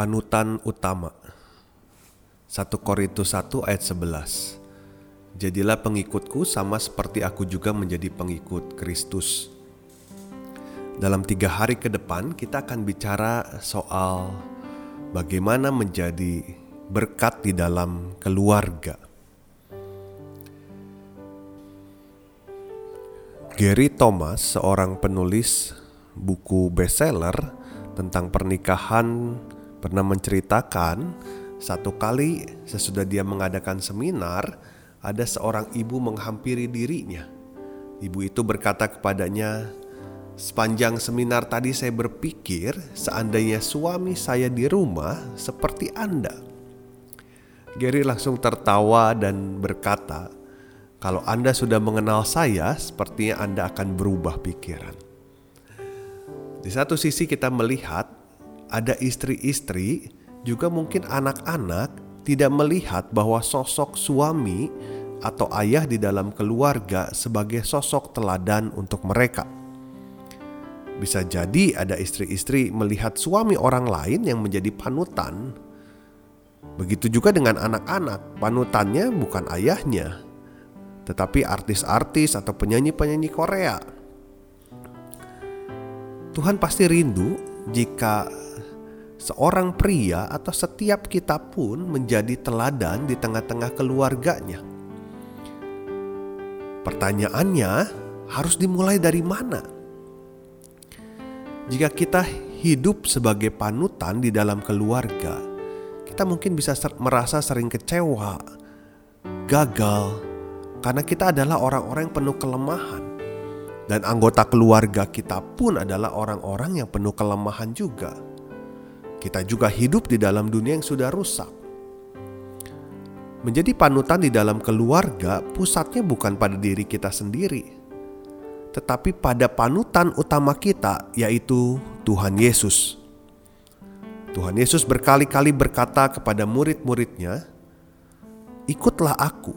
Panutan utama 1 Korintus 1 ayat 11 Jadilah pengikutku sama seperti aku juga menjadi pengikut Kristus. Dalam tiga hari ke depan kita akan bicara soal bagaimana menjadi berkat di dalam keluarga. Gary Thomas, seorang penulis buku bestseller tentang pernikahan, pernah menceritakan satu kali sesudah dia mengadakan seminar, ada seorang ibu menghampiri dirinya. Ibu itu berkata kepadanya, Sepanjang seminar tadi saya berpikir seandainya suami saya di rumah seperti Anda. Gary langsung tertawa dan berkata, "Kalau Anda sudah mengenal saya, sepertinya Anda akan berubah pikiran." Di satu sisi kita melihat ada istri-istri, juga mungkin anak-anak tidak melihat bahwa sosok suami atau ayah di dalam keluarga sebagai sosok teladan untuk mereka bisa jadi ada istri-istri melihat suami orang lain yang menjadi panutan. Begitu juga dengan anak-anak, panutannya bukan ayahnya, tetapi artis-artis atau penyanyi-penyanyi Korea. Tuhan pasti rindu jika seorang pria atau setiap kita pun menjadi teladan di tengah-tengah keluarganya. Pertanyaannya, harus dimulai dari mana? Jika kita hidup sebagai panutan di dalam keluarga, kita mungkin bisa ser merasa sering kecewa, gagal, karena kita adalah orang-orang yang penuh kelemahan. Dan anggota keluarga kita pun adalah orang-orang yang penuh kelemahan juga. Kita juga hidup di dalam dunia yang sudah rusak. Menjadi panutan di dalam keluarga, pusatnya bukan pada diri kita sendiri, tetapi pada panutan utama kita, yaitu Tuhan Yesus. Tuhan Yesus berkali-kali berkata kepada murid-muridnya, "Ikutlah Aku."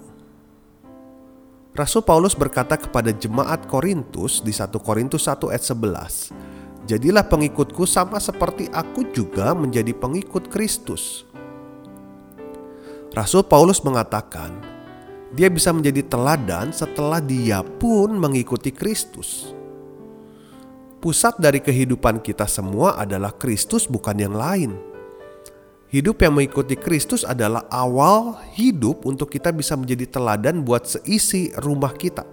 Rasul Paulus berkata kepada jemaat Korintus di 1 Korintus 1 ayat 11, "Jadilah pengikutku sama seperti aku juga menjadi pengikut Kristus." Rasul Paulus mengatakan, dia bisa menjadi teladan setelah dia pun mengikuti Kristus. Pusat dari kehidupan kita semua adalah Kristus, bukan yang lain. Hidup yang mengikuti Kristus adalah awal hidup untuk kita bisa menjadi teladan buat seisi rumah kita.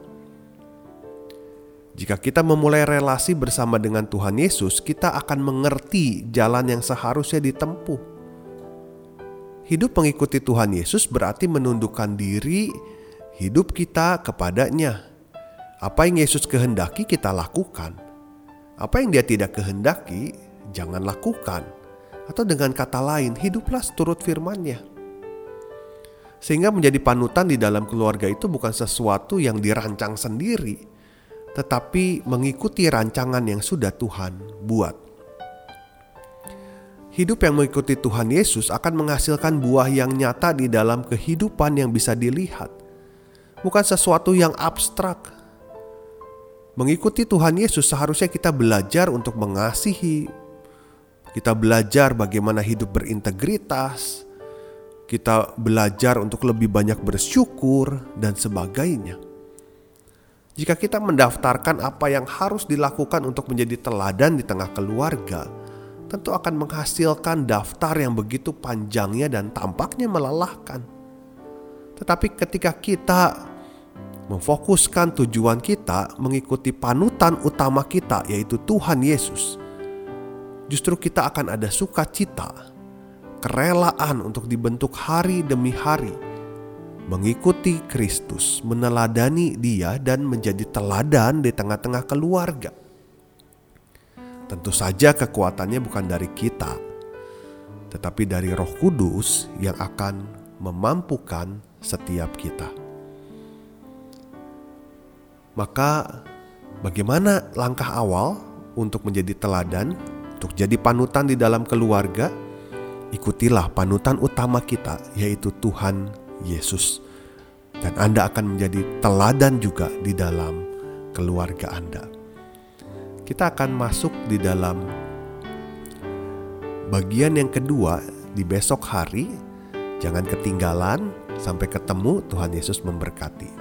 Jika kita memulai relasi bersama dengan Tuhan Yesus, kita akan mengerti jalan yang seharusnya ditempuh. Hidup mengikuti Tuhan Yesus berarti menundukkan diri, hidup kita kepadanya. Apa yang Yesus kehendaki kita lakukan. Apa yang dia tidak kehendaki, jangan lakukan. Atau dengan kata lain, hiduplah seturut firman-Nya. Sehingga menjadi panutan di dalam keluarga itu bukan sesuatu yang dirancang sendiri, tetapi mengikuti rancangan yang sudah Tuhan buat. Hidup yang mengikuti Tuhan Yesus akan menghasilkan buah yang nyata di dalam kehidupan yang bisa dilihat, bukan sesuatu yang abstrak. Mengikuti Tuhan Yesus seharusnya kita belajar untuk mengasihi, kita belajar bagaimana hidup berintegritas, kita belajar untuk lebih banyak bersyukur, dan sebagainya. Jika kita mendaftarkan apa yang harus dilakukan untuk menjadi teladan di tengah keluarga, tentu akan menghasilkan daftar yang begitu panjangnya dan tampaknya melelahkan. Tetapi ketika kita memfokuskan tujuan kita mengikuti panutan utama kita, yaitu Tuhan Yesus, justru kita akan ada sukacita, kerelaan untuk dibentuk hari demi hari, mengikuti Kristus, meneladani Dia, dan menjadi teladan di tengah-tengah keluarga. Tentu saja kekuatannya bukan dari kita, tetapi dari Roh Kudus yang akan memampukan setiap kita. Maka, bagaimana langkah awal untuk menjadi teladan, untuk jadi panutan di dalam keluarga? Ikutilah panutan utama kita, yaitu Tuhan Yesus, dan Anda akan menjadi teladan juga di dalam keluarga Anda kita akan masuk di dalam bagian yang kedua di besok hari. Jangan ketinggalan. Sampai ketemu, Tuhan Yesus memberkati.